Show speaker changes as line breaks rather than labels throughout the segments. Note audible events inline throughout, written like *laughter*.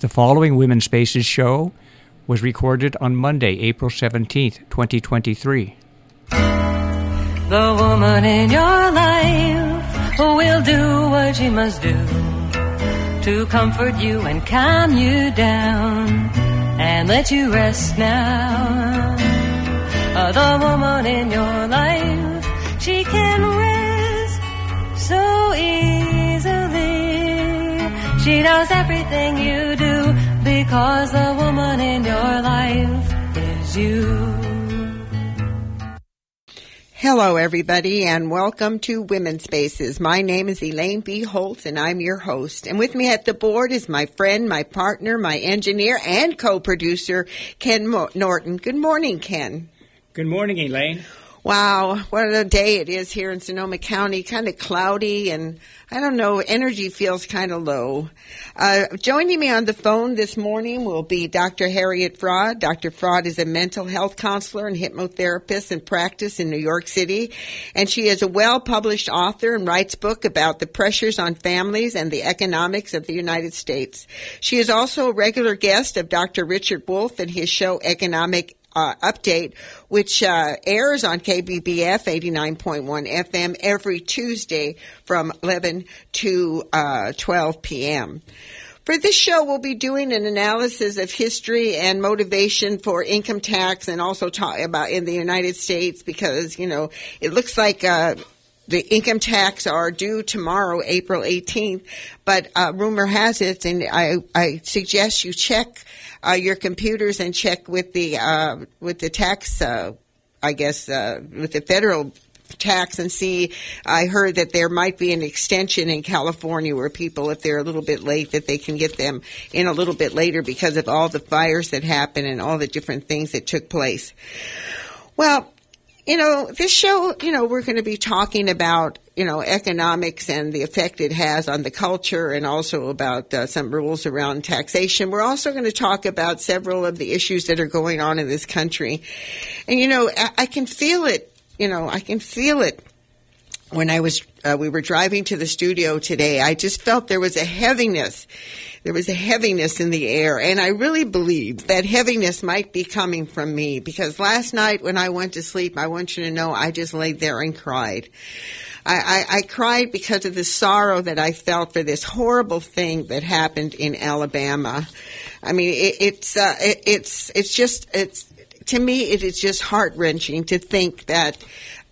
The following Women's Spaces show was recorded on Monday, April 17th, 2023.
The woman in your life will do what she must do to comfort you and calm you down and let you rest now. The woman in your life, she can rest so easily. She knows everything you do because the woman in your life is you.
Hello, everybody, and welcome to Women's Spaces. My name is Elaine B. Holtz, and I'm your host. And with me at the board is my friend, my partner, my engineer, and co-producer, Ken Mo- Norton. Good morning, Ken.
Good morning, Elaine.
Wow, what a day it is here in Sonoma County. Kind of cloudy, and I don't know, energy feels kind of low. Uh, joining me on the phone this morning will be Dr. Harriet Fraad. Dr. Fraad is a mental health counselor and hypnotherapist in practice in New York City, and she is a well-published author and writes book about the pressures on families and the economics of the United States. She is also a regular guest of Dr. Richard Wolff and his show Economic uh, update, which uh, airs on KBBF 89.1 FM every Tuesday from 11 to uh, 12 p.m. For this show, we'll be doing an analysis of history and motivation for income tax and also talk about in the United States because, you know, it looks like, uh, the income tax are due tomorrow, April 18th, but uh, rumor has it, and I, I suggest you check uh, your computers and check with the uh, with the tax, uh, I guess, uh, with the federal tax and see. I heard that there might be an extension in California where people, if they're a little bit late, that they can get them in a little bit later because of all the fires that happened and all the different things that took place. Well, you know, this show, you know, we're going to be talking about, you know, economics and the effect it has on the culture and also about uh, some rules around taxation. We're also going to talk about several of the issues that are going on in this country. And, you know, I, I can feel it, you know, I can feel it when I was, uh, we were driving to the studio today. I just felt there was a heaviness there was a heaviness in the air, and I really believe that heaviness might be coming from me because last night when I went to sleep, I want you to know I just laid there and cried. I, I, I cried because of the sorrow that I felt for this horrible thing that happened in Alabama. I mean, it, it's uh, it, it's it's just it's to me it is just heart wrenching to think that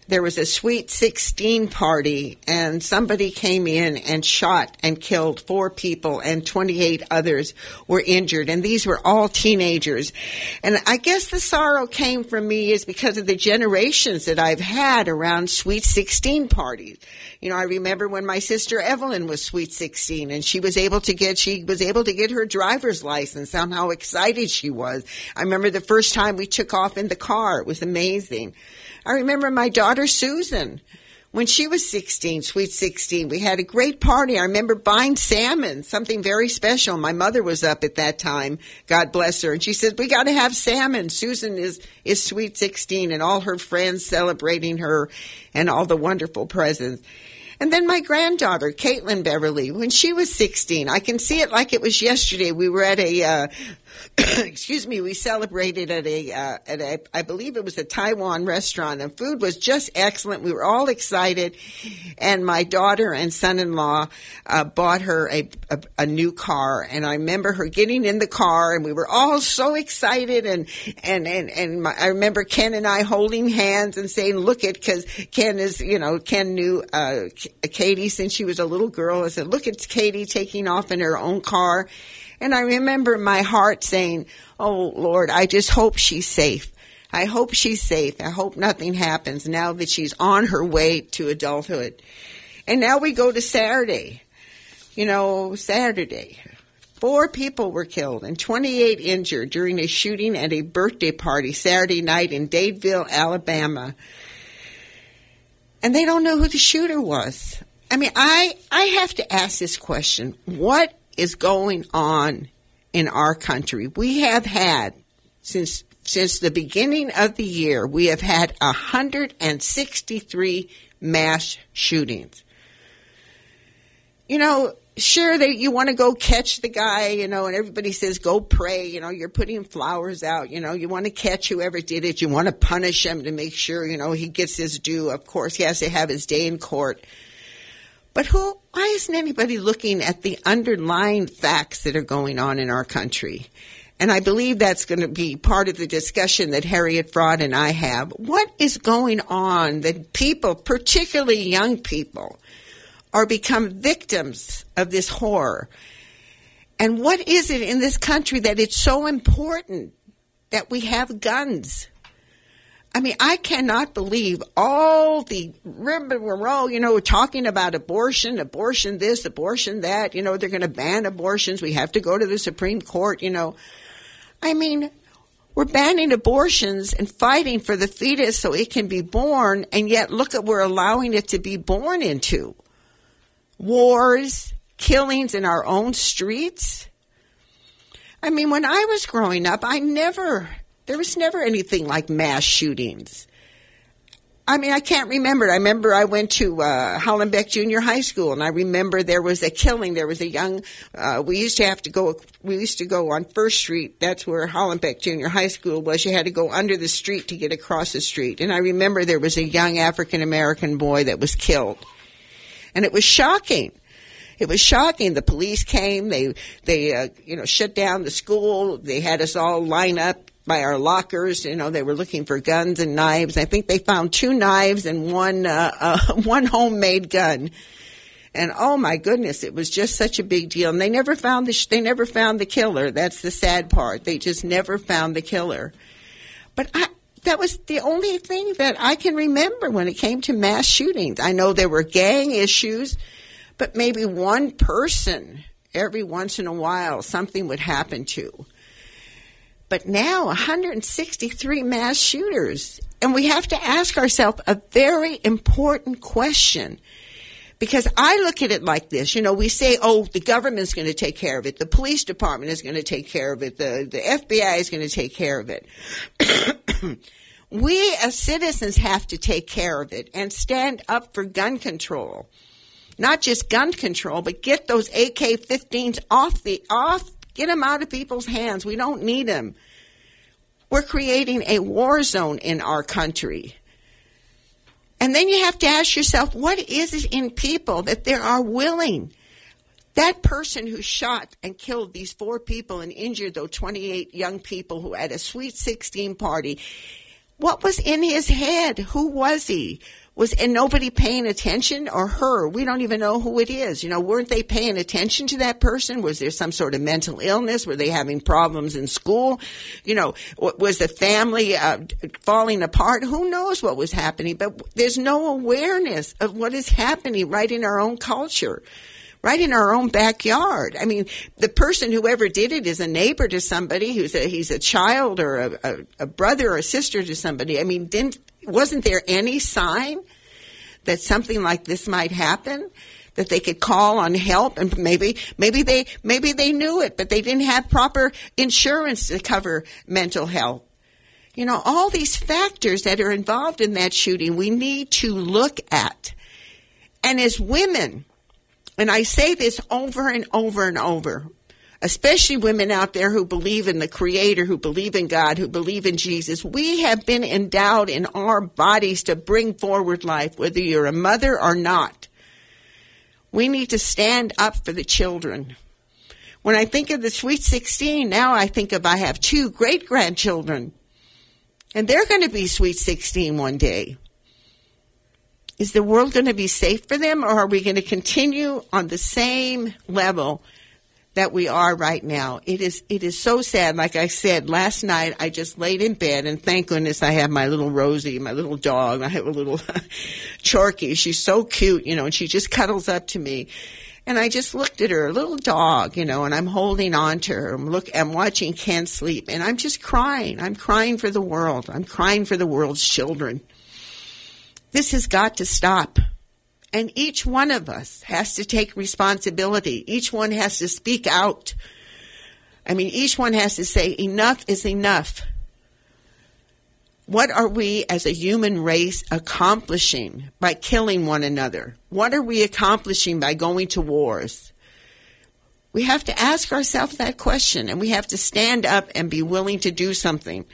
there was a sweet 16 party and somebody came in and shot and killed four people and 28 others were injured. And these were all teenagers. And i guess the sorrow came from me is because of the generations that i've had around sweet 16 parties. You know i remember when my sister evelyn was sweet 16 and she was able to get she was able to get her driver's license how excited she was. I remember the first time we took off in the car it was amazing I remember my daughter Susan when she was 16, sweet 16. We had a great party. I remember buying salmon, something very special. My mother was up at that time. God bless her. And she said, we got to have salmon. Susan is, is sweet 16 and all her friends celebrating her and all the wonderful presents. And then my granddaughter, Caitlin Beverly, when she was 16, I can see it like it was yesterday. We were at a, uh, *coughs* excuse me, we celebrated at a, uh, at a, I believe it was a Taiwan restaurant and food was just excellent. We were all excited. And my daughter and son-in-law, uh, bought her a, a, a, new car. And I remember her getting in the car and we were all so excited. And, and, and, and my, I remember Ken and I holding hands and saying, look at, cause Ken is, you know, Ken knew, uh, Katie since she was a little girl. I said, look at Katie taking off in her own car. And I remember my heart saying, Oh Lord, I just hope she's safe. I hope she's safe. I hope nothing happens now that she's on her way to adulthood. And now we go to Saturday. You know, Saturday. Four people were killed and 28 injured during a shooting at a birthday party Saturday night in Dadeville, Alabama. And they don't know who the shooter was. I mean, I, I have to ask this question. What is going on in our country. We have had since since the beginning of the year, we have had 163 mass shootings. You know, sure that you want to go catch the guy, you know, and everybody says go pray, you know, you're putting flowers out, you know, you want to catch whoever did it, you want to punish him to make sure, you know, he gets his due. Of course, he has to have his day in court. But who why isn't anybody looking at the underlying facts that are going on in our country? And I believe that's going to be part of the discussion that Harriet Fraad and I have. What is going on that people, particularly young people, are become victims of this horror? And what is it in this country that it's so important that we have guns? I mean, I cannot believe all the rigmarole, you know, talking about abortion, abortion this, abortion that, you know, they're going to ban abortions. We have to go to the Supreme Court, you know. I mean, we're banning abortions and fighting for the fetus so it can be born, and yet look at we're allowing it to be born into wars, killings in our own streets. I mean, when I was growing up, I never there was never anything like mass shootings. I mean, I can't remember. I remember I went to uh, Hollenbeck Junior High School, and I remember there was a killing. There was a young. Uh, we used to have to go. We used to go on First Street. That's where Hollenbeck Junior High School was. You had to go under the street to get across the street. And I remember there was a young African American boy that was killed, and it was shocking. It was shocking. The police came. They they uh, you know shut down the school. They had us all line up by our lockers. You know, they were looking for guns and knives. I think they found two knives and one uh, uh, *laughs* one homemade gun. And oh my goodness, it was just such a big deal. And they never found the sh- they never found the killer. That's the sad part. They just never found the killer. But I, that was the only thing that I can remember when it came to mass shootings. I know there were gang issues, but maybe one person every once in a while something would happen to. But now 163 mass shooters. And we have to ask ourselves a very important question. Because I look at it like this, you know, we say, oh, the government's going to take care of it. The police department is going to take care of it. The, the FBI is going to take care of it. *clears throat* we as citizens have to take care of it and stand up for gun control. Not just gun control, but get those AK-15s off the, off Get them out of people's hands. We don't need them. We're creating a war zone in our country. And then you have to ask yourself, what is it in people that they are willing? That person who shot and killed these four people and injured those 28 young people who had a sweet 16 party, what was in his head? Who was he? Was and nobody paying attention or her. We don't even know who it is. You know weren't they paying attention to that person? Was there some sort of mental illness? Were they having problems in school? You know was the family uh, falling apart? Who knows what was happening? But there's no awareness of what is happening right in our own culture right in our own backyard. I mean, the person whoever did it is a neighbor to somebody who's a he's a child or a, a, a brother or a sister to somebody. I mean, didn't wasn't there any sign that something like this might happen? That they could call on help and maybe, maybe they, maybe they knew it, but they didn't have proper insurance to cover mental health. You know, all these factors that are involved in that shooting, we need to look at. And as women, and I say this over and over and over, especially women out there who believe in the Creator, who believe in God, who believe in Jesus. We have been endowed in our bodies to bring forward life, whether you're a mother or not. We need to stand up for the children. When I think of the Sweet 16, now I think of I have two great grandchildren, and they're going to be Sweet 16 one day. Is the world going to be safe for them, or are we going to continue on the same level that we are right now. It is it is so sad. Like I said last night, I just laid in bed, and thank goodness I have my little Rosie, my little dog. I have a little *laughs* Chorky. She's so cute, you know, and she just cuddles up to me. And I just looked at her, a little dog, you know, and I'm holding on to her. I'm look, I'm watching Ken sleep, and I'm just crying. I'm crying for the world. I'm crying for the world's children. This has got to stop. And each one of us has to take responsibility. Each one has to speak out. I mean, each one has to say, enough is enough. What are we as a human race accomplishing by killing one another? What are we accomplishing by going to wars? We have to ask ourselves that question and we have to stand up and be willing to do something.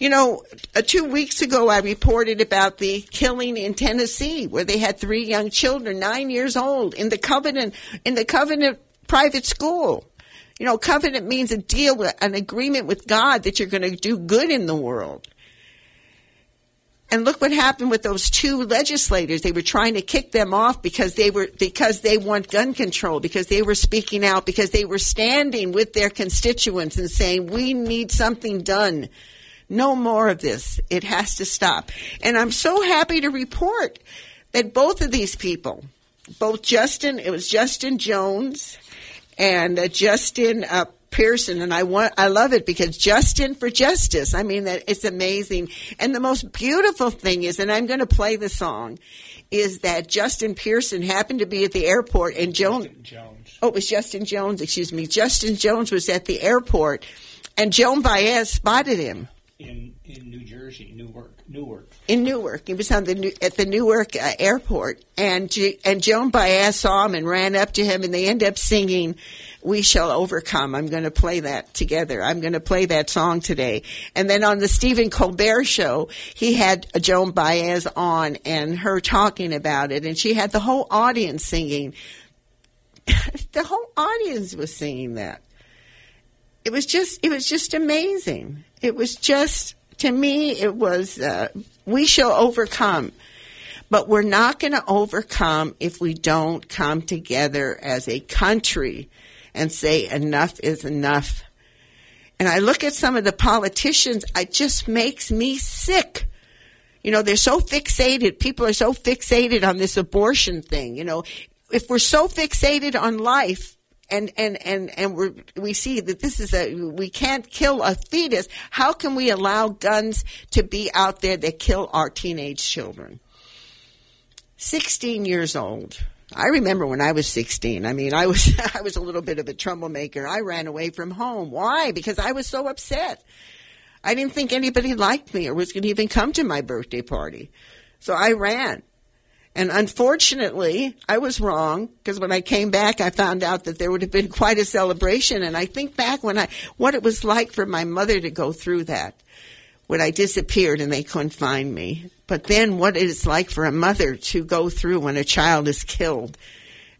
You know, uh, two weeks ago I reported about the killing in Tennessee where they had three young children, nine years old, in the Covenant, in the Covenant private school. You know, covenant means a deal, an agreement with God that you're going to do good in the world. And look what happened with those two legislators. They were trying to kick them off because they were because they want gun control, because they were speaking out, because they were standing with their constituents and saying, "We need something done. No more of this. It has to stop." And I'm so happy to report that both of these people, both Justin, it was Justin Jones and uh, Justin uh, Pearson, and I want I love it because Justin for Justice. I mean that it's amazing. And the most beautiful thing is, and I'm going to play the song, is that Justin Pearson happened to be at the airport, and Joan.
Jones.
Oh, it was Justin Jones. Excuse me. Justin Jones was at the airport, and Joan Baez spotted him
in in New Jersey, Newark, Newark.
In Newark, he was on the New, at the Newark uh, airport, and and Joan Baez saw him and ran up to him, and they end up singing we shall overcome. I'm going to play that together. I'm going to play that song today. And then on the Stephen Colbert show, he had Joan Baez on and her talking about it. And she had the whole audience singing. *laughs* the whole audience was singing that. It was just, it was just amazing. It was just, to me, it was, uh, we shall overcome. But we're not going to overcome if we don't come together as a country and say enough is enough. And I look at some of the politicians, it just makes me sick. You know, they're so fixated. People are so fixated on this abortion thing. You know, if we're so fixated on life, and and and and we we see that this is a we can't kill a fetus. How can we allow guns to be out there that kill our teenage children? Sixteen years old. I remember when I was 16. I mean, I was *laughs* I was a little bit of a troublemaker. I ran away from home. Why? Because I was so upset. I didn't think anybody liked me or was going to even come to my birthday party. So I ran. And unfortunately, I was wrong because when I came back, I found out that there would have been *laughs* quite a celebration. And I think back when I, what it was like for my mother to go through that when I disappeared and they couldn't find me. But then what it's like for a mother to go through when a child is killed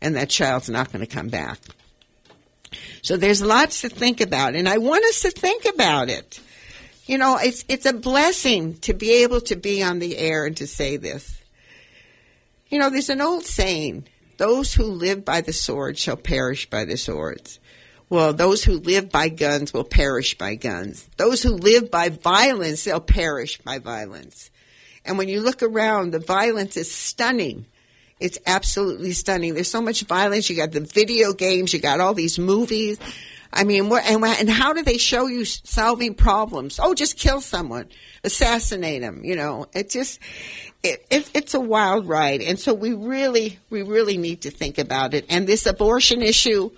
and that child's not going to come back. So there's lots to think about, and I want us to think about it. You know, it's it's a blessing to be able to be on the air and to say this. You know, there's an old saying, those who live by the sword shall perish by the swords. Well, those who live by guns will perish by guns. Those who live by violence, they'll perish by violence. And when you look around, the violence is stunning. It's absolutely stunning. There's so much violence. You got the video games. You got all these movies. I mean, what, and, and how do they show you solving problems? Oh, just kill someone, assassinate them. You know, it just, it, it, it's a wild ride. And so we really, we really need to think about it. And this abortion issue,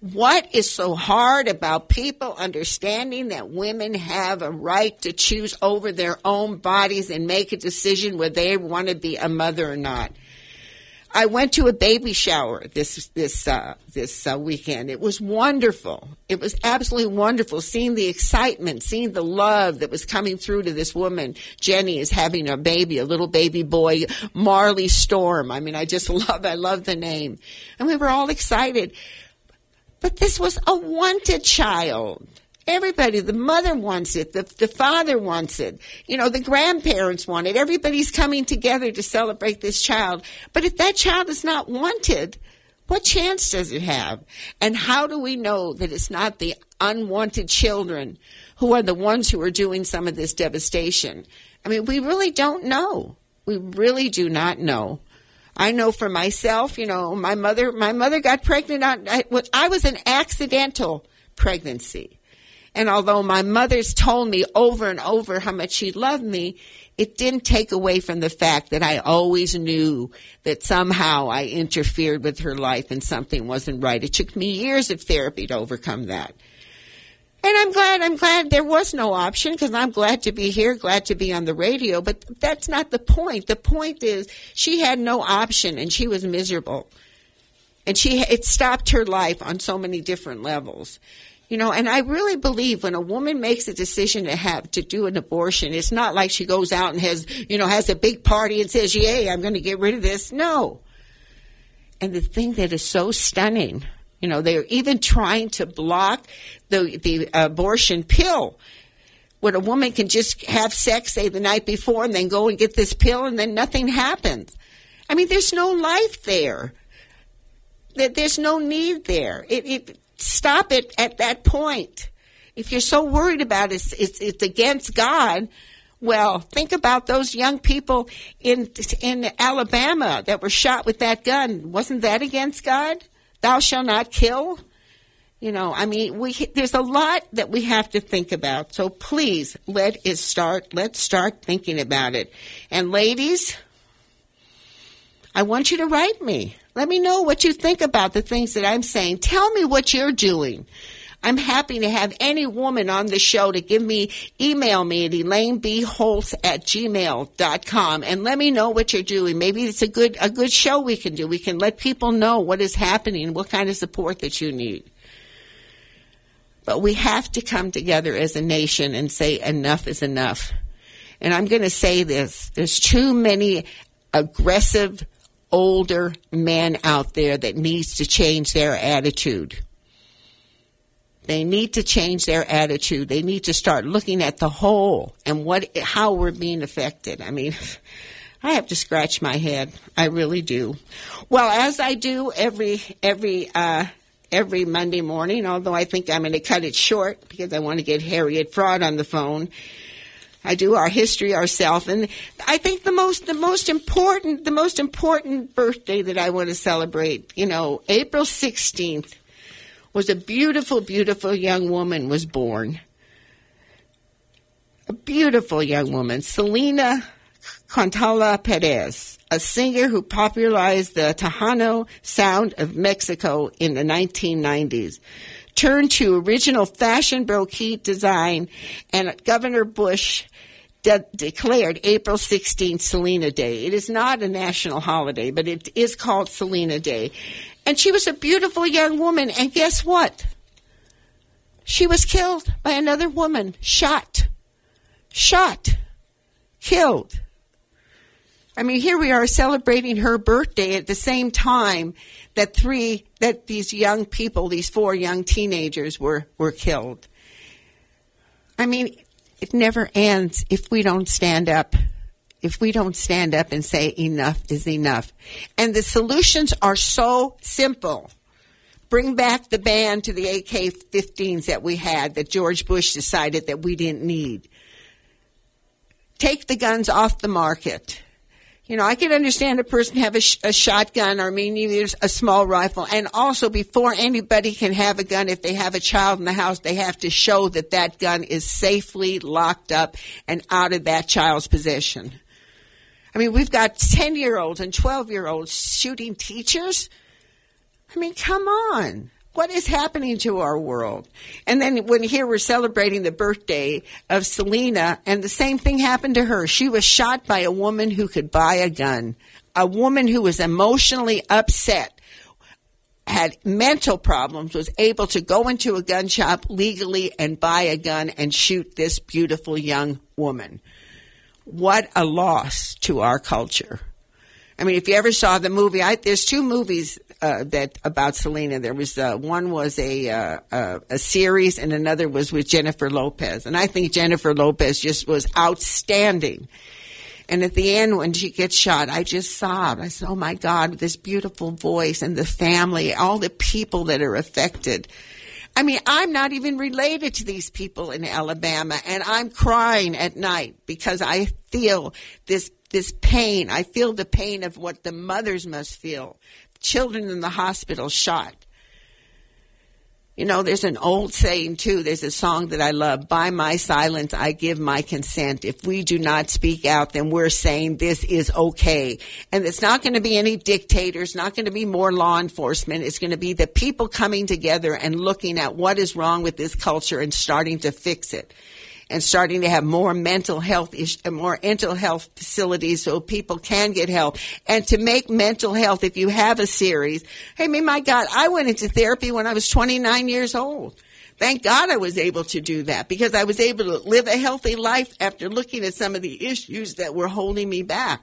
what is so hard about people understanding that women have a right to choose over their own bodies and make a decision whether they want to be a mother or not? I went to a baby shower this this uh, this uh, weekend. It was wonderful. It was absolutely wonderful seeing the excitement, seeing the love that was coming through to this woman. Jenny is having a baby, a little baby boy, Marley Storm. I mean, I just *laughs* love I love the name, and we were all excited. But this was a wanted child. Everybody, the mother wants it, the, the father wants it, you know, the grandparents want it. Everybody's coming together to celebrate this child. But if that child is not wanted, what chance does it have? And how do we know that it's not the unwanted children who are the ones who are doing some of this devastation? I mean, we really don't know. We really do not know. I know for myself, you know, my mother, my mother got pregnant on, I, I was an accidental pregnancy. And although my mother's told me over and over how much she loved me, it didn't take away from the fact that I always knew that somehow I interfered with her life and something wasn't right. It took me years of therapy to overcome that. And I'm glad, I'm glad there was no option because I'm glad to be here, glad to be on the radio, but that's not the point. The point is she had no option and she was miserable. and she it stopped her life on so many different levels. You know, and I really believe when a woman makes a decision to have to do an abortion, it's not like she goes out and has, you know, has a big party and says, "Yay, I'm going to get rid of this." No. And the thing that is so stunning, you know, they're even trying to block the the abortion pill. When a woman can just have sex, say the night before, and then go and get this pill, and then nothing happens. I mean, there's no life there. There's no need there. It, it, stop it at that point. If you're so worried about it, it's, it's, it's against God. Well, think about those young people in in Alabama that were shot with that gun. Wasn't that against God? Thou shalt not kill. You know, I mean, we there's a lot that we have to think about. So please, let it start. Let's start thinking about it. And ladies, I want you to write me. Let me know what you think about the things that I'm saying. Tell me what you're doing. I'm happy to have any woman on the show to give me, email me at elainebholtz at gmail.com and let me know what you're doing. Maybe it's a good, a good show we can do. We can let people know what is happening, what kind of support that you need. But we have to come together as a nation and say enough is enough. And I'm going to say this. There's too many aggressive older men out there that needs to change their attitude. They need to change their attitude. They need to start looking at the whole and what how we're being affected. I mean, *laughs* I have to scratch my head. I really do. Well, as I do every every uh, every Monday morning, although I think I'm going to cut it short because I want to get Harriet Fraad on the phone. I do our history ourselves, and I think the most the most important the most important birthday that I want to celebrate, you know, April sixteenth, was a beautiful, beautiful young woman was born. A beautiful young woman, Selena Quintanilla Perez, a singer who popularized the Tejano sound of Mexico in the 1990s turned to original fashion brocade design, and Governor Bush de- declared April 16th Selena Day. It is not a national holiday, but it is called Selena Day. And she was a beautiful young woman, and guess what? She was killed by another woman, shot. Shot. Killed. I mean, here we are celebrating her birthday at the same time that three that these young people, these four young teenagers were were killed. I mean, it never ends if we don't stand up. If we don't stand up and say enough is enough. And the solutions are so simple. Bring back the ban to the AK 15s that we had that George Bush decided that we didn't need. Take the guns off the market you know, I can understand a person have a, sh- a shotgun or maybe a small rifle. And also, before anybody can have a gun, if they have a child in the house, they have to show that that gun is safely locked up and out of that child's possession. I mean, we've got 10 year olds and 12 year olds shooting teachers. I mean, come on what is happening to our world? And then when here we're celebrating the birthday of Selena, and the same thing happened to her. She was shot by a woman who could buy a gun, a woman who was emotionally upset, had mental problems, was able to go into a gun shop legally and buy a gun and shoot this beautiful young woman. What a loss to our culture. I mean, if you ever saw the movie, I, there's two movies uh, that about Selena. There was uh, one was a uh, a series, and another was with Jennifer Lopez. And I think Jennifer Lopez just was outstanding. And at the end, when she gets shot, I just sobbed. I said, "Oh my God, this beautiful voice and the family, all the people that are affected." I mean, I'm not even related to these people in Alabama, and I'm crying at night because I feel this this pain. I feel the pain of what the mothers must feel. Children in the hospital shot. You know, there's an old saying too. There's a song that I love. By my silence, I give my consent. If we do not speak out, then we're saying this is okay. And it's not going to be any dictators, not going to be more law enforcement. It's going to be the people coming together and looking at what is wrong with this culture and starting to fix it. And starting to have more mental health, more mental health facilities so people can get help. And to make mental health, if you have a series, hey, me, my God, I went into therapy when I was 29 years old. Thank God I was able to do that because I was able to live a healthy life after looking at some of the issues that were holding me back.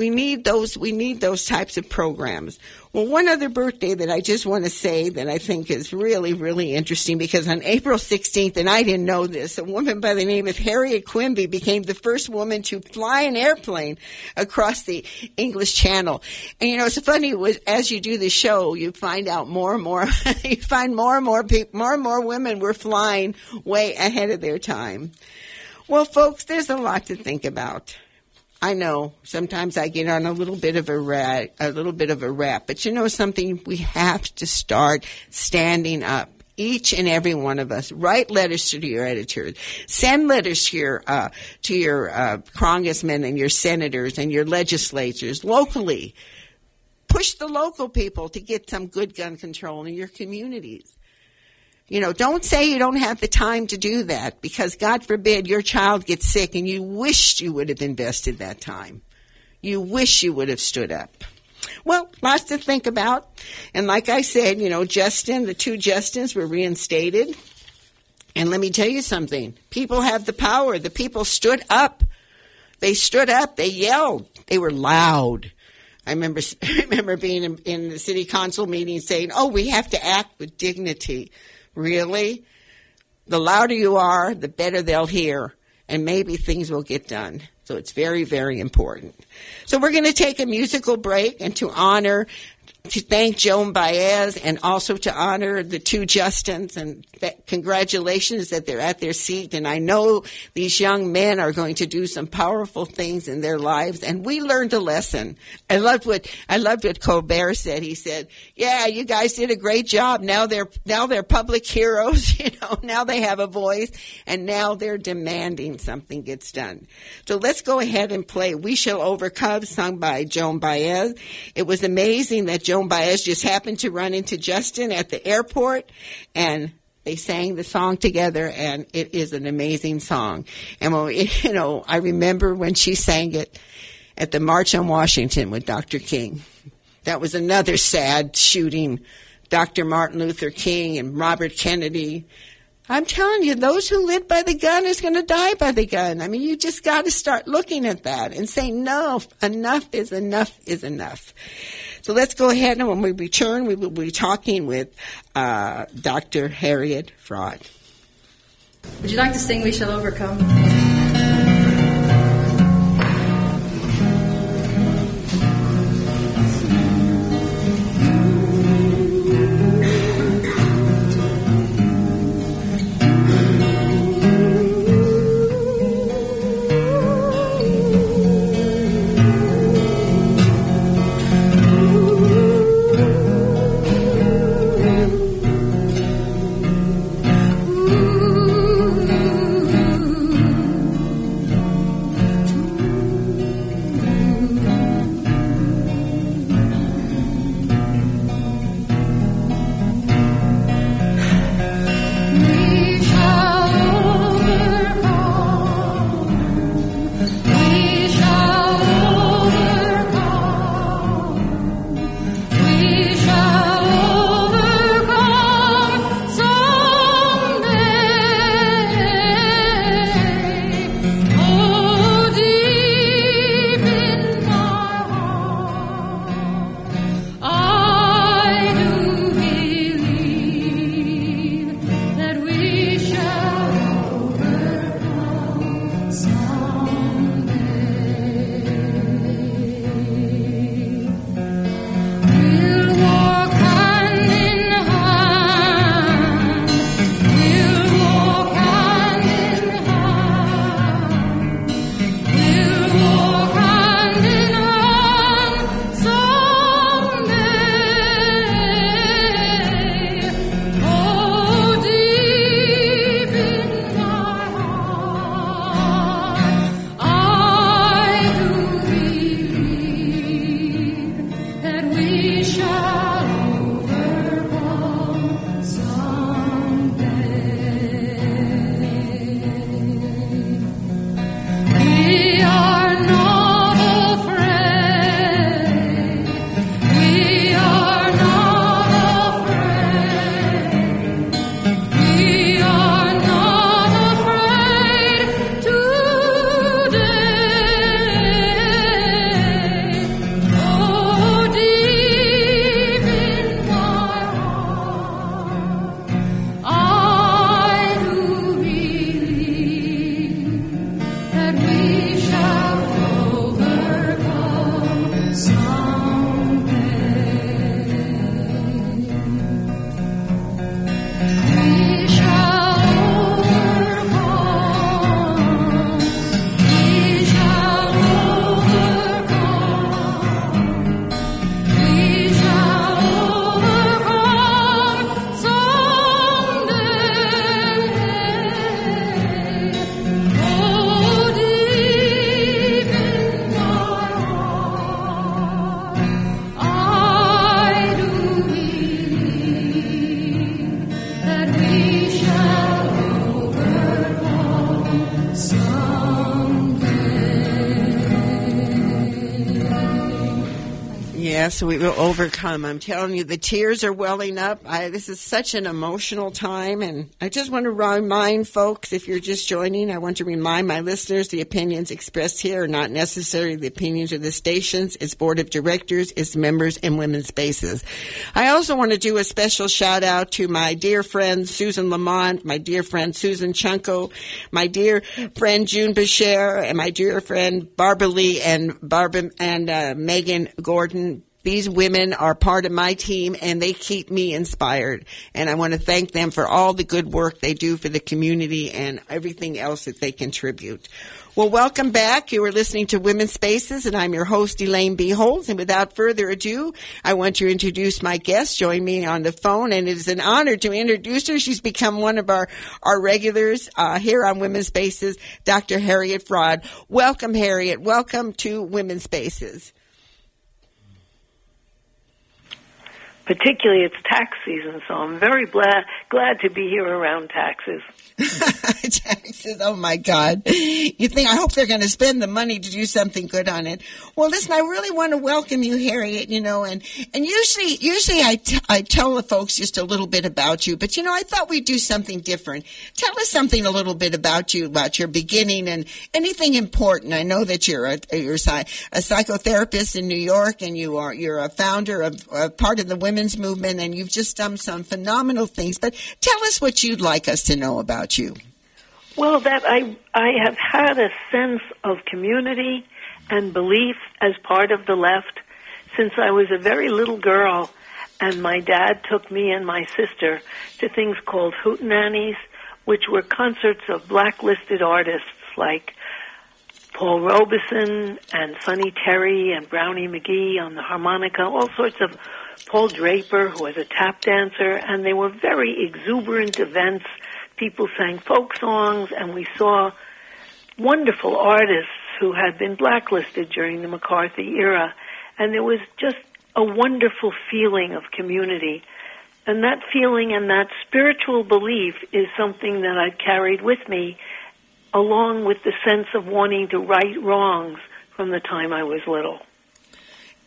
We need those, we need those types of programs. Well, one other birthday that I just want to say that I think is really, really interesting because on April 16th, and I didn't know this, a woman by the name of Harriet Quimby became the first woman to fly an airplane across the English Channel. And you know, it's funny, as you do the show, you find out more and more, *laughs* you find more and more people, more and more women were flying way ahead of their time. Well, folks, there's a lot to think about. I know sometimes I get on a little bit of a rat, a little bit of a rap, but you know something? We have to start standing up. Each and every one of us. Write letters to your editors. Send letters to your uh, to your uh, congressmen and your senators and your legislators locally. Push the local people to get some good gun control in your communities. You know, don't say you don't have the time to do that because God forbid your child gets sick and you wished you would have invested that time. You wish you would have stood up. Well, lots to think about. And like I said, you know, Justin, the two Justins were reinstated. And let me tell you something. People have the power. The people stood up. They stood up. They yelled. They were loud. I remember, *laughs* I remember being in, in the city council meeting saying, oh, we have to act with dignity. Really? The louder you are, the better they'll hear, and maybe things will get done. So it's very, very important. So we're going to take a musical break and to honor, to thank Joan Baez and also to honor the two Justins and congratulations that they're at their seat. And I know these young men are going to do some powerful things in their lives. And we learned a lesson. I loved what, I loved what Colbert said. He said, yeah, you guys did a great job. Now they're, now they're public heroes. *laughs* You know, now they have a voice and now they're demanding something gets done. So let's go ahead and play We Shall Overcome sung by Joan Baez. It was amazing that Joan Baez just happened to run into Justin at the airport and they sang the song together and it is an amazing song. And when we, *laughs* you know, I remember when she sang it at the March on Washington with Dr. King. That was another sad shooting. Dr. Martin Luther King and Robert Kennedy. I'm telling you, those who live by the gun is going to die by the gun. I mean, you just got to start looking at that and say, no, enough is enough is enough. So let's go ahead and when we return, we will be talking with uh, Dr. Harriet Fraad.
Would you like to sing We Shall Overcome?
Yes, we will overcome. I'm telling you, the tears are welling up. I, this is such an emotional time, and I just want to remind folks if you're just joining, I want to remind my listeners the opinions expressed here are not necessarily the opinions of the stations, its board of directors, its members, and women's spaces. I also want to do a special shout out to my dear friend Susan Lamont, my dear friend Susan Chunko, my dear friend June Bashir, and my dear friend Barbara Lee and Barbara and uh, Megan Gordon these women are part of my team and they keep me inspired. And I want to thank them for all the good work they do for the community and everything else that they contribute. Well, welcome back. You are listening to Women's Spaces, and I'm your host, Elaine B. Holtz. And without further ado, I want to introduce my guest. Join me on the phone, and it is an honor to introduce her. She's become one of our, our regulars uh, here on Women's Spaces, Dr. Harriet Fraad. Welcome, Harriet. Welcome to Women's Spaces.
Particularly it's tax season, so I'm very glad glad to be here around taxes. *laughs*
taxes, oh my God! You think I hope they're going to spend the money to do something good on it. Well, listen, I really want to welcome you, Harriet. You know, and and usually usually I, t- I tell the folks just a little bit about you, but you know I thought we'd do something different. Tell us something a little bit about you, about your beginning, and anything important. I know that you're a you're a psychotherapist in New York, and you are you're a founder of a part of the women's movement, and you've just done some phenomenal things. But tell us what you'd like us to know about you.
Well, that I I have had a sense of community and belief as part of the left since I was a very little girl, and my dad took me and my sister to things called hootenannies, which were concerts of blacklisted artists like Paul Robeson and Sonny Terry and Brownie McGhee on the harmonica, all sorts of Paul Draper, who was a tap dancer, and they were very exuberant events. People sang folk songs, and we saw wonderful artists who had been blacklisted during the McCarthy era. And there was just a wonderful feeling of community. And that feeling and that spiritual belief is something that I've carried with me, along with the sense of wanting to right wrongs from the time I was little.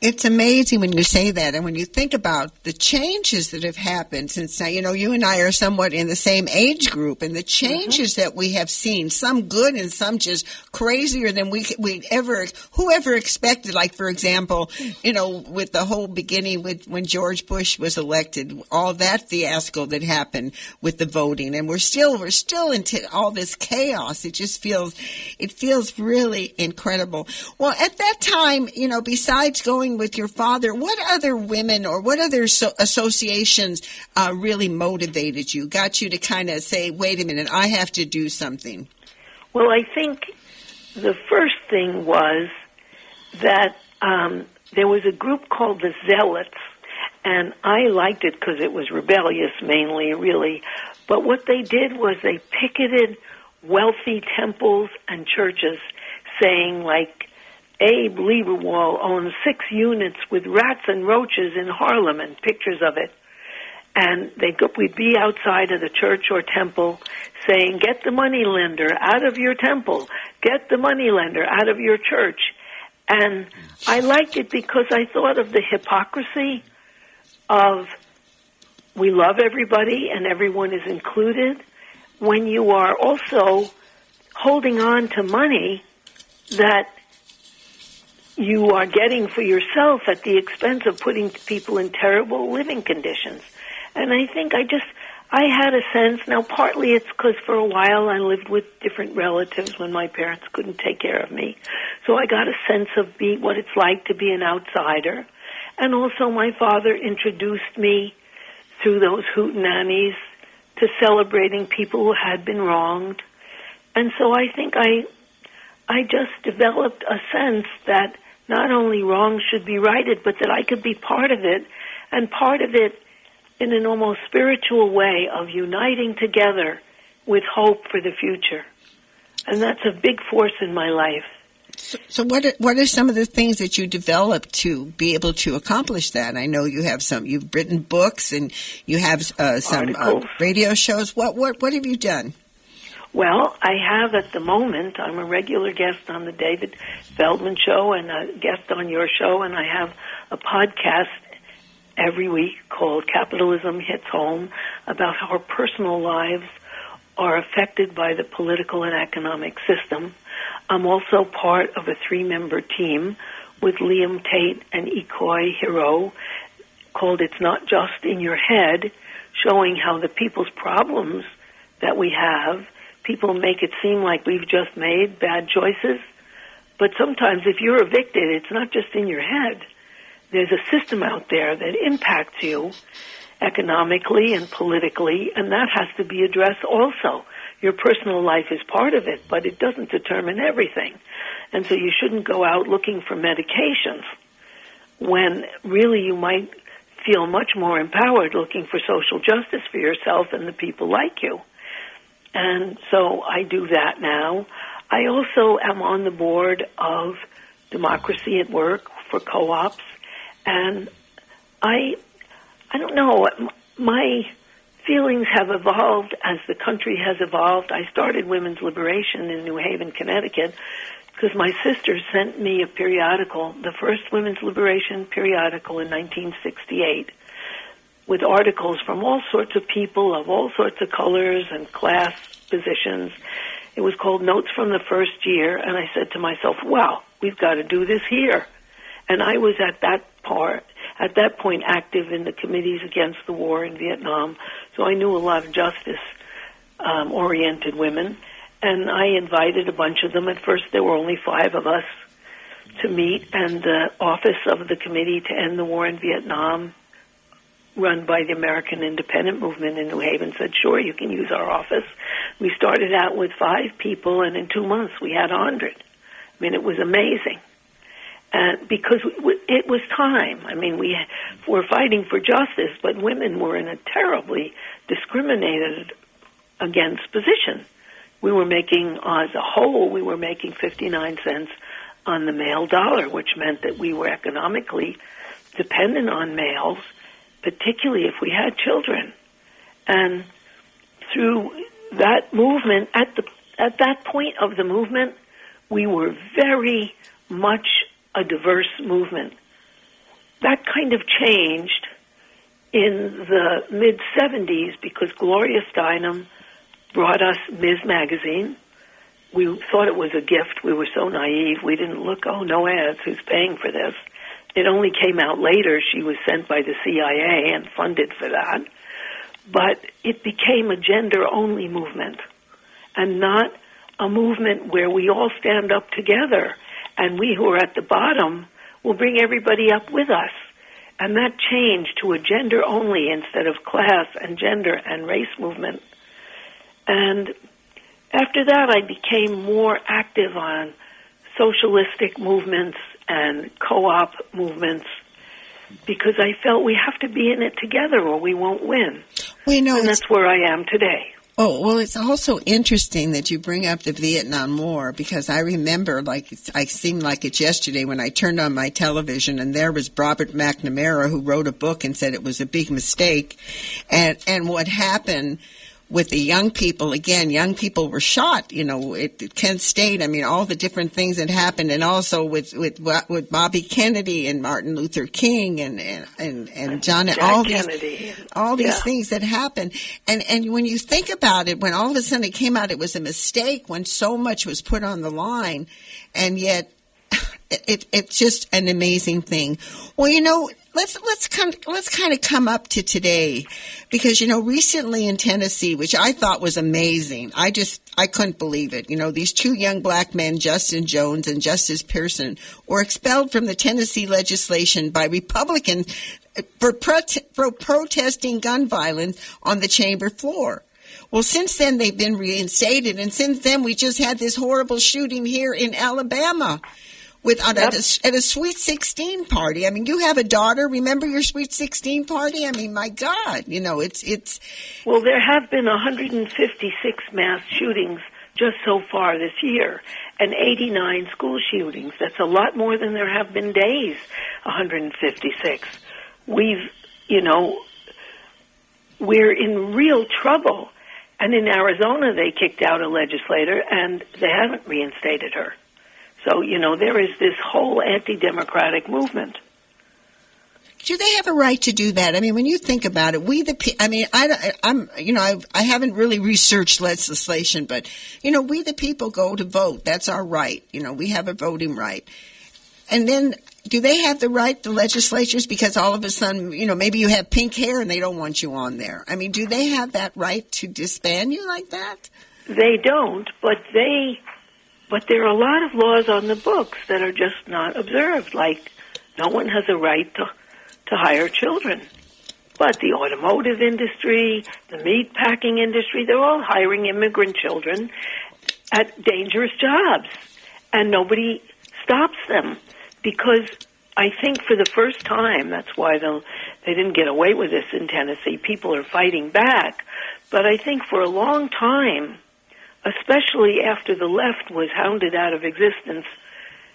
It's amazing when you say that, and when you think about the changes that have happened since now, you know, you and I are somewhat in the same age group, and the changes mm-hmm. that we have seen, some good and some just crazier than we we ever, whoever expected. Like for example, you know, with the whole beginning with when George Bush was elected, all that fiasco that happened with the voting, and we're still we're still into all this chaos. It just feels it feels really incredible. Well, at that time, you know, besides going with your father, what other women or what other so- associations uh, really motivated you, got you to kind of say, wait a minute, I have to do something?
Well, I think the first thing was that um, there was a group called the Zealots, and I liked it because it was rebellious mainly, really. But what they did was they picketed wealthy temples and churches saying, like, Abe Lieberwald owns six units with rats and roaches in Harlem and pictures of it. And they'd go, we'd be outside of the church or temple saying, get the money lender out of your temple. Get the money lender out of your church. And I liked it because I thought of the hypocrisy of we love everybody and everyone is included when you are also holding on to money that you are getting for yourself at the expense of putting people in terrible living conditions. And I think I just, I had a sense, now partly it's because for a while I lived with different relatives when my parents couldn't take care of me. So I got a sense of be, what it's like to be an outsider. And also my father introduced me through those hootenannies to celebrating people who had been wronged. And so I think I, I just developed a sense that not only wrongs should be righted, but that I could be part of it, and part of it in an almost spiritual way of uniting together with hope for the future. And that's a big force in my life.
So, so, what are, what are some of the things that you developed to be able to accomplish that? I know you have some. You've written books and you have uh, some uh, radio shows. What what what have you done?
Well, I have at the moment, I'm a regular guest on the David Feldman show and a guest on your show, and I have a podcast every week called Capitalism Hits Home about how our personal lives are affected by the political and economic system. I'm also part of a three member team with Liam Tate and Ikoi Hiro called It's Not Just in Your Head, showing how the people's problems that we have, people make it seem like we've just made bad choices. But sometimes if you're evicted, it's not just in your head. There's a system out there that impacts you economically and politically, and that has to be addressed also. Your personal life is part of it, but it doesn't determine everything. And so you shouldn't go out looking for medications when really you might feel much more empowered looking for social justice for yourself and the people like you. And so I do that now. I also am on the board of Democracy at Work for co-ops, and I, I don't know, my feelings have evolved as the country has evolved. I started women's liberation in New Haven, Connecticut, because my sister sent me a periodical, the first women's liberation periodical in 1968, with articles from all sorts of people of all sorts of colors and class positions. It was called Notes from the First Year, and I said to myself, "Wow, we've got to do this here." And I was at that part, at that point, active in the committees against the war in Vietnam, so I knew a lot of justice-oriented um, women and I invited a bunch of them. At first, there were only five of us to meet, and the office of the Committee to End the War in Vietnam, run by the American Independent Movement in New Haven, said, "Sure, you can use our office." We started out with five people, and in two months, we had a hundred. I mean, it was amazing. And because it was time. I mean, we were fighting for justice, but women were in a terribly discriminated against position we were making, as a whole, we were making 59 cents on the male dollar, which meant that we were economically dependent on males, particularly if we had children. And through that movement, at the at that point of the movement, we were very much a diverse movement. That kind of changed in the mid 70s because Gloria Steinem brought us Ms. Magazine. We thought it was a gift. We were so naive. We didn't look, oh, no ads. Who's paying for this? It only came out later. She was sent by the CIA and funded for that. But it became a gender only movement and not a movement where we all stand up together and we who are at the bottom will bring everybody up with us. And that changed to a gender only instead of class and gender and race movement and after that, I became more active on socialistic movements and co-op movements because I felt we have to be in it together or we won't win.
We know,
and that's where I am today.
Oh, well, it's also interesting that you bring up the Vietnam War because I remember, like, I seemed like it's yesterday when I turned on my television and there was Robert McNamara who wrote a book and said it was a big mistake. And, and what happened with the young people, again, young people were shot, you know, at Kent State. I mean, all the different things that happened, and also with with with Bobby Kennedy and Martin Luther King and and and, and John,
Jack
all
Kennedy.
these all these
Yeah.
things that happened, and and when you think about it, when all of a sudden it came out, it was a mistake when so much was put on the line, and yet *laughs* it, it's just an amazing thing. Well, you know, let's let's come let's kind of come up to today, because you know, recently in Tennessee, which I thought was amazing, I just I couldn't believe it. You know, these two young black men, Justin Jones and Justice Pearson, were expelled from the Tennessee legislation by Republicans uh, for, prote- for protesting gun violence on the chamber floor. Well, since then they've been reinstated, and since then we just had this horrible shooting here in Alabama with uh, at,
Yep.
a, at a Sweet 16 party. I mean, you have a daughter. Remember your Sweet 16 party? I mean, my God, you know, it's it's
Well, there have been 156 mass shootings just so far this year and 89 school shootings. That's a lot more than there have been days, 156. We've, you know, we're in real trouble And in Arizona, they kicked out a legislator and they haven't reinstated her. So, you know, there is this whole anti democratic movement.
Do they have a right to do that? I mean, when you think about it, we the pe- I mean, I I'm you know I I haven't really researched legislation, but you know, we the people go to vote. That's our right. You know, we have a voting right. And then do they have the right, the legislatures, because all of a sudden, you know, maybe you have pink hair and they don't want you on there? I mean, do they have that right to disband you like that?
They don't, but they, but there are a lot of laws on the books that are just not observed. Like, no one has a right to to hire children. But the automotive industry, the meat packing industry, they're all hiring immigrant children at dangerous jobs. And nobody stops them because I think for the first time, that's why they they didn't get away with this in Tennessee. People are fighting back. But I think for a long time, especially after the left was hounded out of existence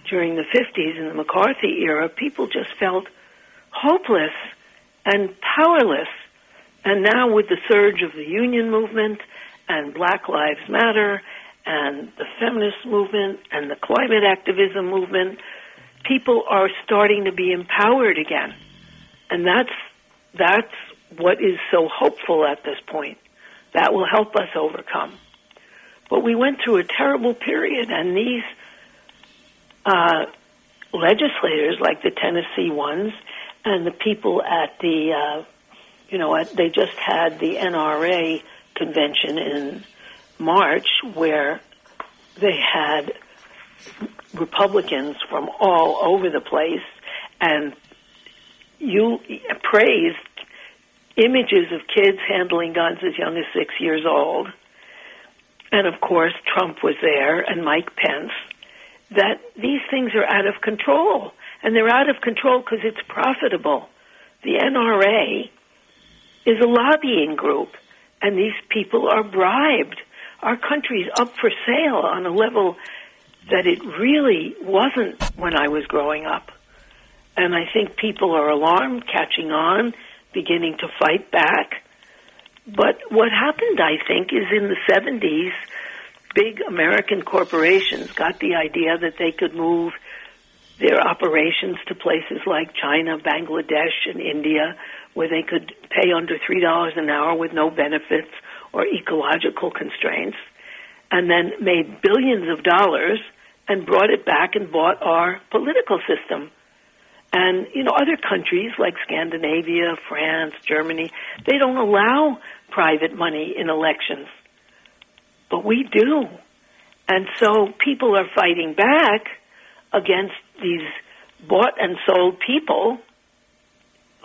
during the 50s in the McCarthy era, people just felt hopeless and powerless. And now with the surge of the union movement and Black Lives Matter and the feminist movement and the climate activism movement, people are starting to be empowered again. And that's that's what is so hopeful at this point. That will help us overcome. But we went through a terrible period, and these uh, legislators, like the Tennessee ones, and the people at the, uh, you know, at, they just had the NRA convention in March where they had Republicans from all over the place and you praised images of kids handling guns as young as six years old. And of course, Trump was there and Mike Pence. That these things are out of control and they're out of control because it's profitable. The NRA is a lobbying group, and these people are bribed. Our country's up for sale on a level that it really wasn't when I was growing up. And I think people are alarmed, catching on, beginning to fight back. But what happened, I think, is in the 70s, big American corporations got the idea that they could move their operations to places like China, Bangladesh, and India, where they could pay under $3 an hour with no benefits or ecological constraints, and then made billions of dollars and brought it back and bought our political system. And, you know, other countries like Scandinavia, France, Germany, they don't allow private money in elections. But we do. And so people are fighting back against these bought and sold people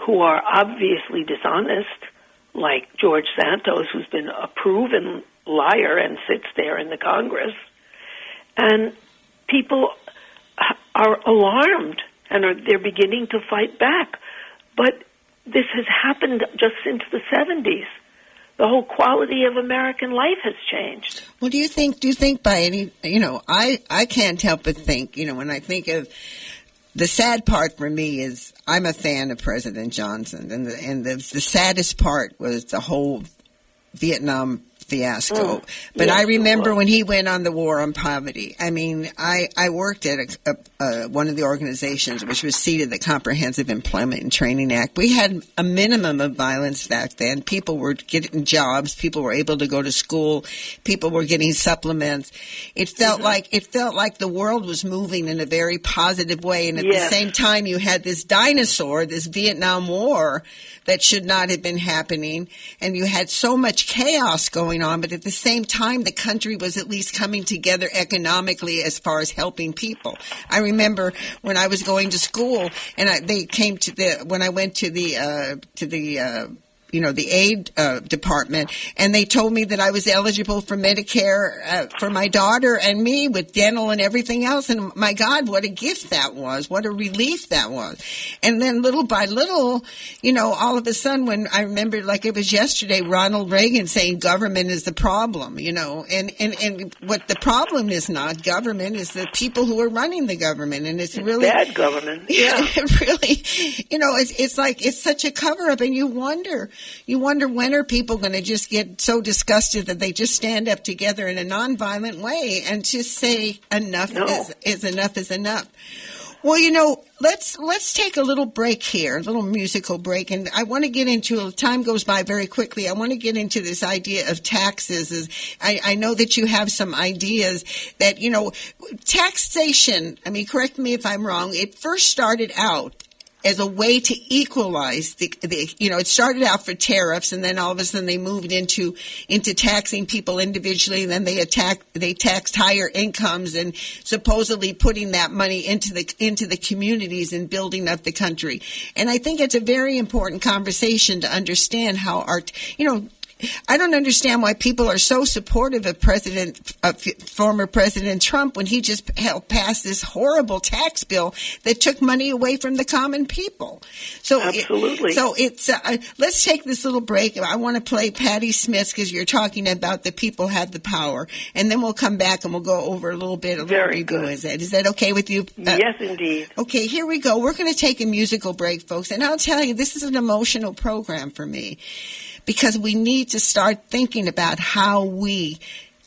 who are obviously dishonest, like George Santos, who's been a proven liar and sits there in the Congress. And people are alarmed and are they're beginning to fight back. But this has happened just since the 70s the whole quality of American life has changed.
Well, do you think? Do you think by any? You know, I I can't help but think. You know, when I think of the sad part for me is I'm a fan of President Johnson, and the, and the, the saddest part was the whole Vietnam fiasco. Mm. But I remember when he went on the war on poverty. I mean, I, I worked at a, a, a, one of the organizations which was seated the Comprehensive Employment and Training Act. We had a minimum of violence back then. People were getting jobs. People were able to go to school. People were getting supplements. It felt mm-hmm. like it felt like the world was moving in a very positive way. And at yes. the same time, you had this dinosaur, this Vietnam War, that should not have been happening, and you had so much chaos going on, but at the same time, the country was at least coming together economically as far as helping people. I remember when I was going to school, and I, they came to the when I went to the uh, to the uh, you know, the aid uh, department, and they told me that I was eligible for Medicare uh, for my daughter and me with dental and everything else. And my God, what a gift that was! What a relief that was! And then little by little, you know, all of a sudden, when I remember, like it was yesterday, Ronald Reagan saying government is the problem, you know, and and and what the problem is not government is the people who are running the government, and it's,
it's
really
bad government. *laughs* Yeah,
really, you know, it's it's like it's such a cover up, and you wonder You wonder when are people going to just get so disgusted that they just stand up together in a nonviolent way and just say enough
No.
is, is enough is enough. Well, you know, let's let's take a little break here, a little musical break, and I want to get into. Time goes by very quickly. I want to get into this idea of taxes. Is I, I know that you have some ideas that you know, taxation. I mean, correct me if I'm wrong. It first started out as a way to equalize the, the you know it started out for tariffs and then all of a sudden they moved into into taxing people individually and then they attacked they taxed higher incomes and supposedly putting that money into the into the communities and building up the country. And i think it's a very important conversation to understand how our you know I don't understand why people are so supportive of President, of former President Trump when he just helped pass this horrible tax bill that took money away from the common people. So, it-
Absolutely.
so it's uh, let's take this little break. I want to play Patti Smith because you're talking about the people have the power, and then we'll come back and we'll go over a little bit of
Very
what
good.
Is that is that okay with you? Uh,
yes, indeed.
Okay, here we go. We're going to take a musical break, folks. And I'll tell you, this is an emotional program for me because we need to start thinking about how we,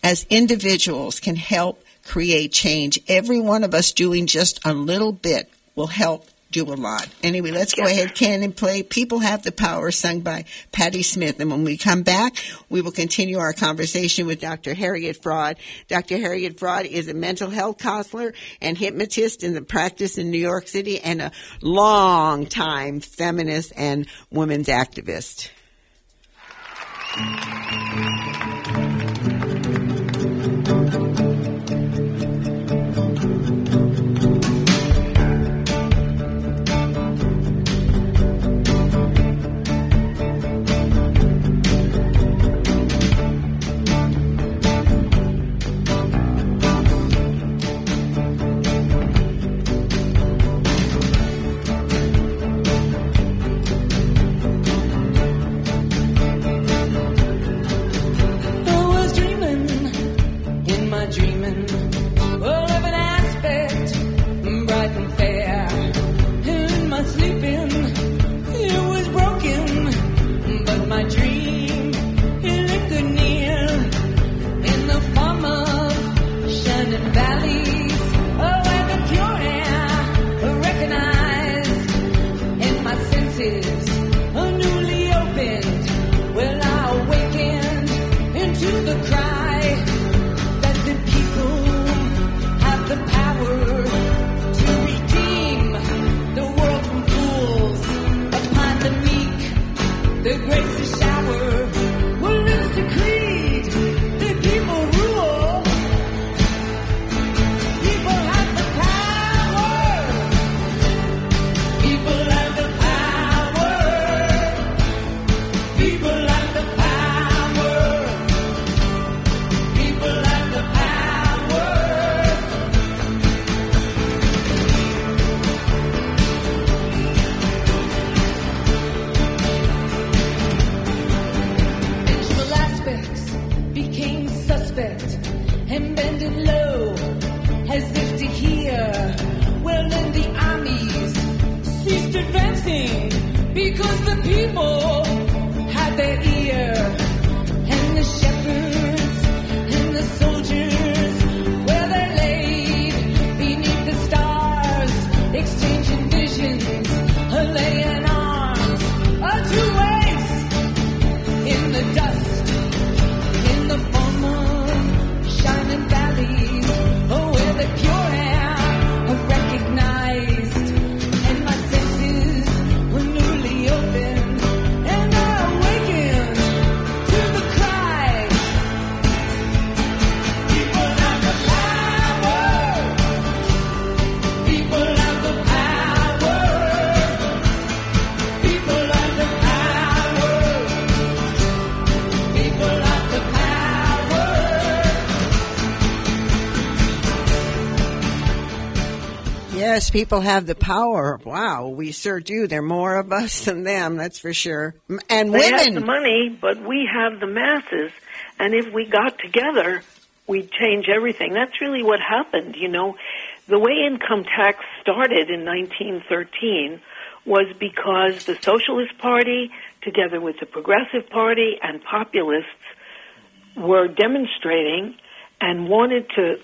as individuals, can help create change. Every one of us doing just a little bit will help do a lot. Anyway, let's go ahead, Ken, and play People Have the Power, sung by Patti Smith. And when we come back, we will continue our conversation with Dr. Harriet Fraad. Dr. Harriet Fraad is a mental health counselor and hypnotist in the practice in New York City and a long time feminist and women's activist.
よろしくお願いします。to hear Well, then the armies ceased advancing because the people had their ears. People have the power.
Wow, we sure do. There are more of us than them, that's for sure. And
They have the money, but we have the masses. And if we got together, we'd change everything. That's really what happened, you know. The way income tax started in 1913 was because the Socialist Party, together with the Progressive Party and populists, were demonstrating and wanted to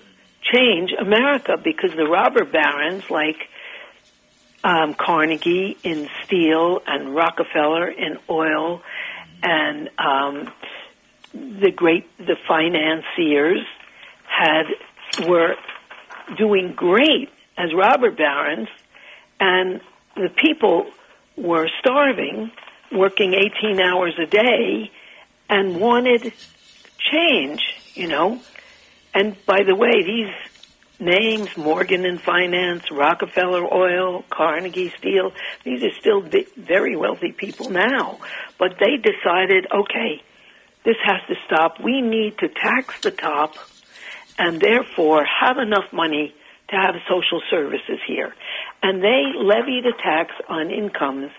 change America because the robber barons like um, Carnegie in steel and Rockefeller in oil and um, the great the financiers had were doing great as robber barons and the people were starving working 18 hours a day and wanted change you know and by the way these names Morgan and Finance, Rockefeller Oil, Carnegie Steel. These are still very wealthy people now. But they decided, okay, this has to stop. We need to tax the top and therefore have enough money to have social services here. And they levied a tax on incomes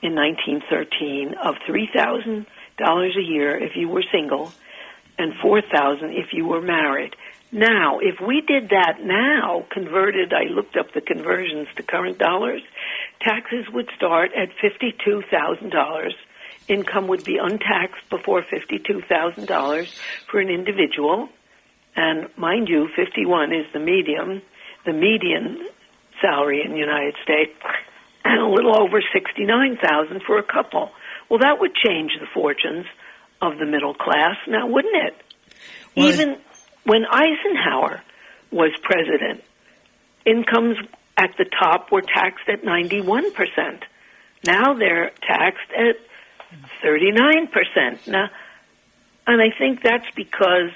in 1913 of $3,000 a year if you were single and 4000 if you were married. Now, if we did that now, converted, I looked up the conversions to current dollars, taxes would start at $52,000. Income would be untaxed before $52,000 for an individual. And mind you, 51 is the medium, the median salary in the United States, and a little over 69,000 for a couple. Well, that would change the fortunes of the middle class, now wouldn't it? Well, Even when Eisenhower was president, incomes at the top were taxed at 91%. Now they're taxed at 39%. Now, and I think that's because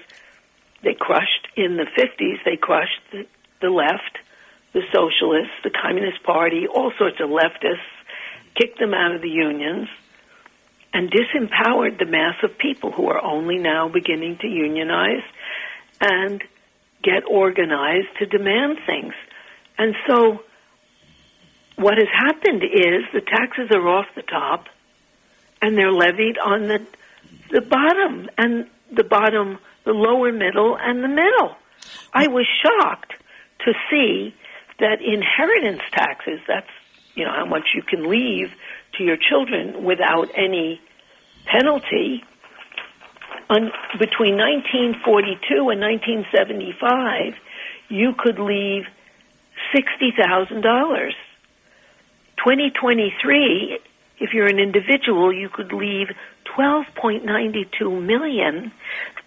they crushed in the 50s, they crushed the, the left, the socialists, the Communist Party, all sorts of leftists, kicked them out of the unions, and disempowered the mass of people who are only now beginning to unionize and get organized to demand things. And so what has happened is the taxes are off the top and they're levied on the the bottom and the bottom, the lower middle and the middle. I was shocked to see that inheritance taxes, that's you know how much you can leave to your children without any penalty on, between 1942 and 1975, you could leave $60,000. 2023, if you're an individual, you could leave 12.92 million,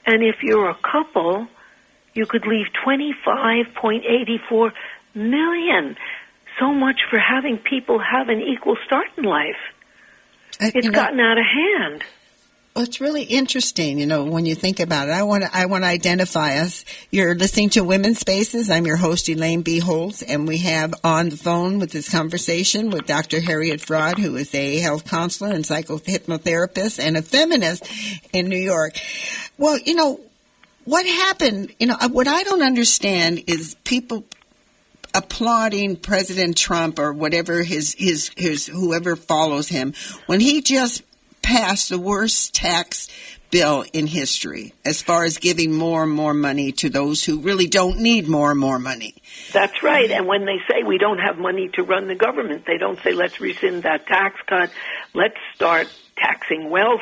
and if you're a couple, you could leave 25.84 million. So much for having people have an equal start in life. Uh, it's gotten know, out of hand.
Well, it's really interesting, you know, when you think about it. I want to, I want to identify us. You're listening to Women's Spaces. I'm your host, Elaine B. Holtz, and we have on the phone with this conversation with Dr. Harriet Fraad, who is a health counselor and psychohypnotherapist and a feminist in New York. Well, you know, what happened, you know, what I don't understand is people applauding President Trump or whatever his, his, his, whoever follows him when he just passed the worst tax bill in history as far as giving more and more money to those who really don't need more and more money.
That's right. And when they say we don't have money to run the government, they don't say let's rescind that tax cut. Let's start taxing wealth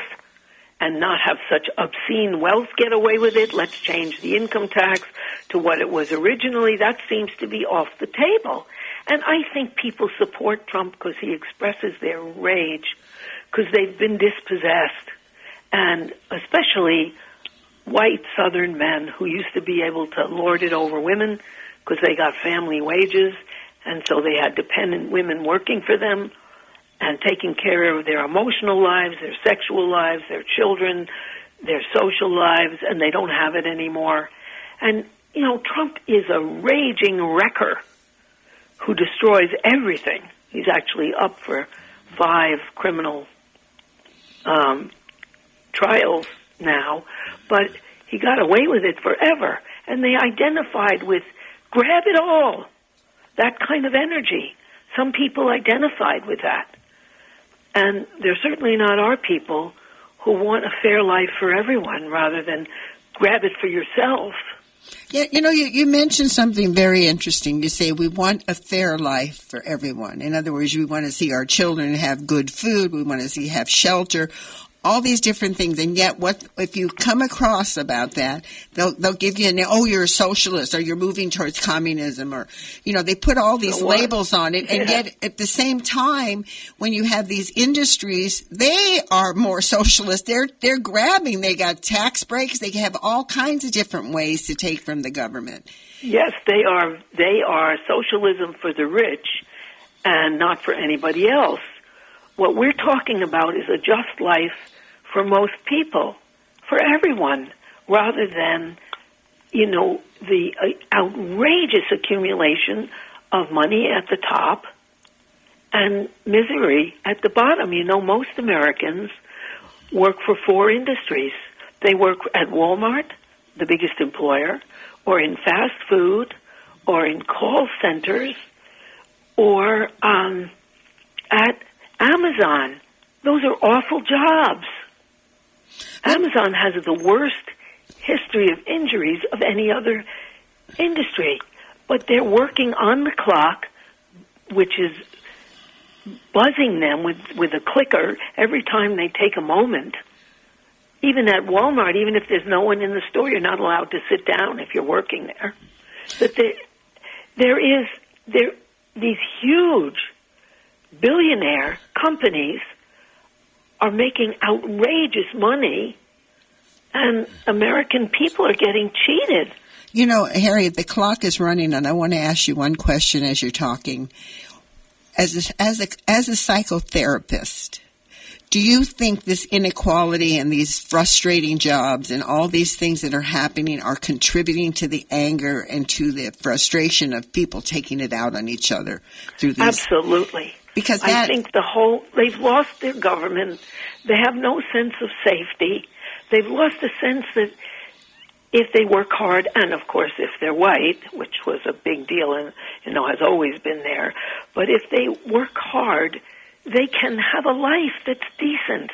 and not have such obscene wealth get away with it. Let's change the income tax to what it was originally. That seems to be off the table. And I think people support Trump because he expresses their rage because they've been dispossessed, and especially white Southern men who used to be able to lord it over women because they got family wages, and so they had dependent women working for them and taking care of their emotional lives, their sexual lives, their children, their social lives, and they don't have it anymore. And, you know, Trump is a raging wrecker who destroys everything. He's actually up for five criminal um, trials now, but he got away with it forever. And they identified with grab it all, that kind of energy. Some people identified with that. And they're certainly not our people who want a fair life for everyone rather than grab it for yourself.
Yeah, you know, you, you mentioned something very interesting. You say we want a fair life for everyone. In other words, we want to see our children have good food. We want to see have shelter all these different things, and yet, what if you come across about that? They'll they'll give you an oh, you're a socialist, or you're moving towards communism, or you know, they put all these labels on it, and
Yeah.
yet at the same time, when you have these industries, they are more socialist. They're they're grabbing. They got tax breaks. They have all kinds of different ways to take from the government.
Yes, they are. They are socialism for the rich, and not for anybody else. What we're talking about is a just life for most people, for everyone, rather than, you know, the uh, outrageous accumulation of money at the top and misery at the bottom. You know, most Americans work for four industries. They work at Walmart, the biggest employer, or in fast food, or in call centers, or um, at Amazon. Those are awful jobs. Amazon has the worst history of injuries of any other industry, but they're working on the clock, which is buzzing them with with a clicker every time they take a moment. Even at Walmart, even if there's no one in the store, you're not allowed to sit down if you're working there. But there, there is there these huge billionaire companies are making outrageous money, and American people are getting cheated.
You know, Harriet, the clock is running, and I want to ask you one question as you're talking. As a, as a, as a psychotherapist, do you think this inequality and these frustrating jobs and all these things that are happening are contributing to the anger and to the frustration of people taking it out on each other through these?
Absolutely.
Because
I think the whole they've lost their government. They have no sense of safety. They've lost the sense that if they work hard, and of course if they're white, which was a big deal and you know has always been there, but if they work hard, they can have a life that's decent.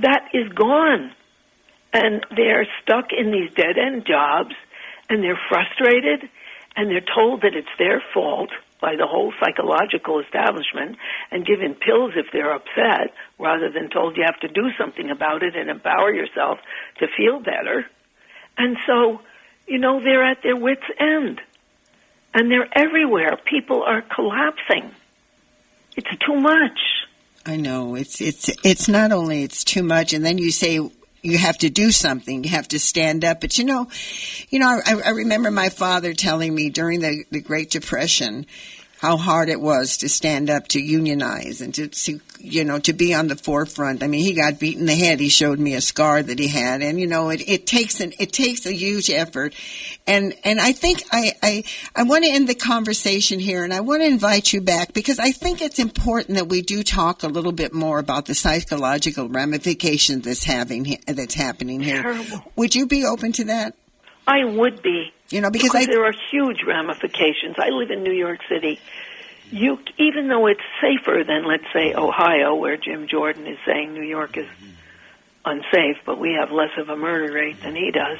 That is gone, and they're stuck in these dead end jobs, and they're frustrated, and they're told that it's their fault by the whole psychological establishment and given pills if they're upset rather than told you have to do something about it and empower yourself to feel better. And so, you know, they're at their wits' end. And they're everywhere. People are collapsing. It's too much.
I know it's it's it's not only it's too much, and then you say you have to do something. You have to stand up. But you know, you know, I, I remember my father telling me during the, the Great Depression how hard it was to stand up to unionize and to, to you know to be on the forefront. I mean, he got beat in the head. He showed me a scar that he had, and you know, it, it takes an it takes a huge effort. And and I think I I I want to end the conversation here, and I want to invite you back because I think it's important that we do talk a little bit more about the psychological ramifications that's having that's happening here.
Terrible.
Would you be open to that?
I would be.
You know, because
because
I
there are huge ramifications. I live in New York City. You, even though it's safer than, let's say, Ohio, where Jim Jordan is saying New York is unsafe, but we have less of a murder rate than he does.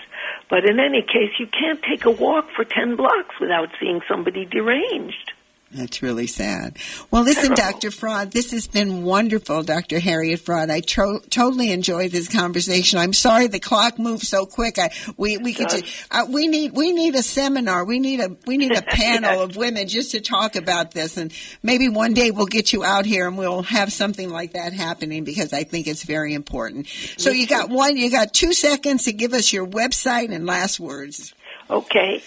But in any case, you can't take a walk for 10 blocks without seeing somebody deranged.
That's really sad. Well, listen, Dr. Fraad, this has been wonderful, Dr. Harriet Fraad. I tro- totally enjoyed this conversation. I'm sorry the clock moved so quick. I, we we could uh, we need we need a seminar. We need a we need a *laughs* panel of women just to talk about this, and maybe one day we'll get you out here and we'll have something like that happening because I think it's very important. So you got one, you got two seconds to give us your website and last words.
Okay.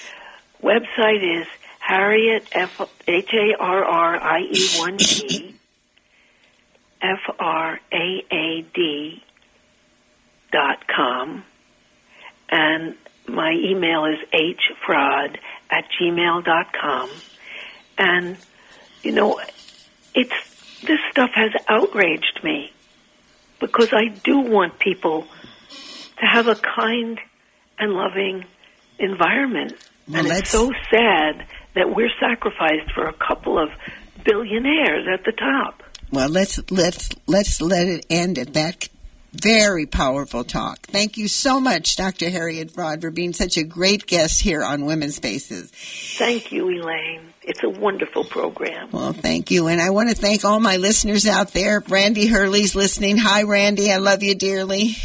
Website is Harriet F H A R R I E one T F R A A D dot com and my email is hfraad at gmail dot com and you know it's this stuff has outraged me because I do want people to have a kind and loving environment.
Well,
and it's so sad that we're sacrificed for a couple of billionaires at the top.
Well, let's let's let's let it end at that Very powerful talk. Thank you so much, Dr. Harriet Fraad, for being such a great guest here on Women's Spaces.
Thank you, Elaine. It's a wonderful program.
Well, thank you. And I want to thank all my listeners out there. Randy Hurley's listening. Hi, Randy. I love you dearly.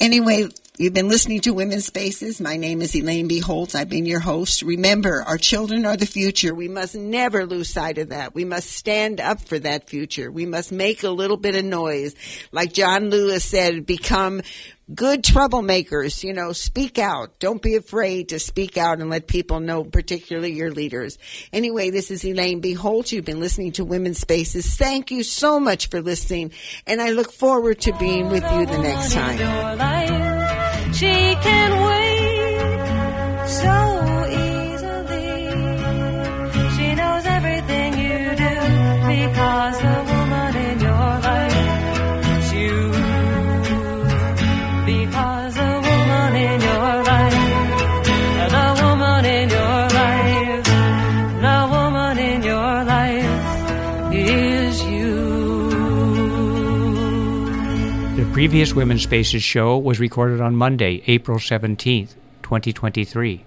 Anyway, You've been listening to Women's Spaces. My name is Elaine B. Holtz. I've been your host. Remember, our children are the future. We must never lose sight of that. We must stand up for that future. We must make a little bit of noise. Like John Lewis said, become good troublemakers. You know, speak out. Don't be afraid to speak out and let people know, particularly your leaders. Anyway, this is Elaine B. Holtz. You've been listening to Women's Spaces. Thank you so much for listening, and I look forward to being with you the next time.
She can wait so easily. She knows everything you do because
the previous Women's Spaces show was recorded on Monday, April 17th, 2023.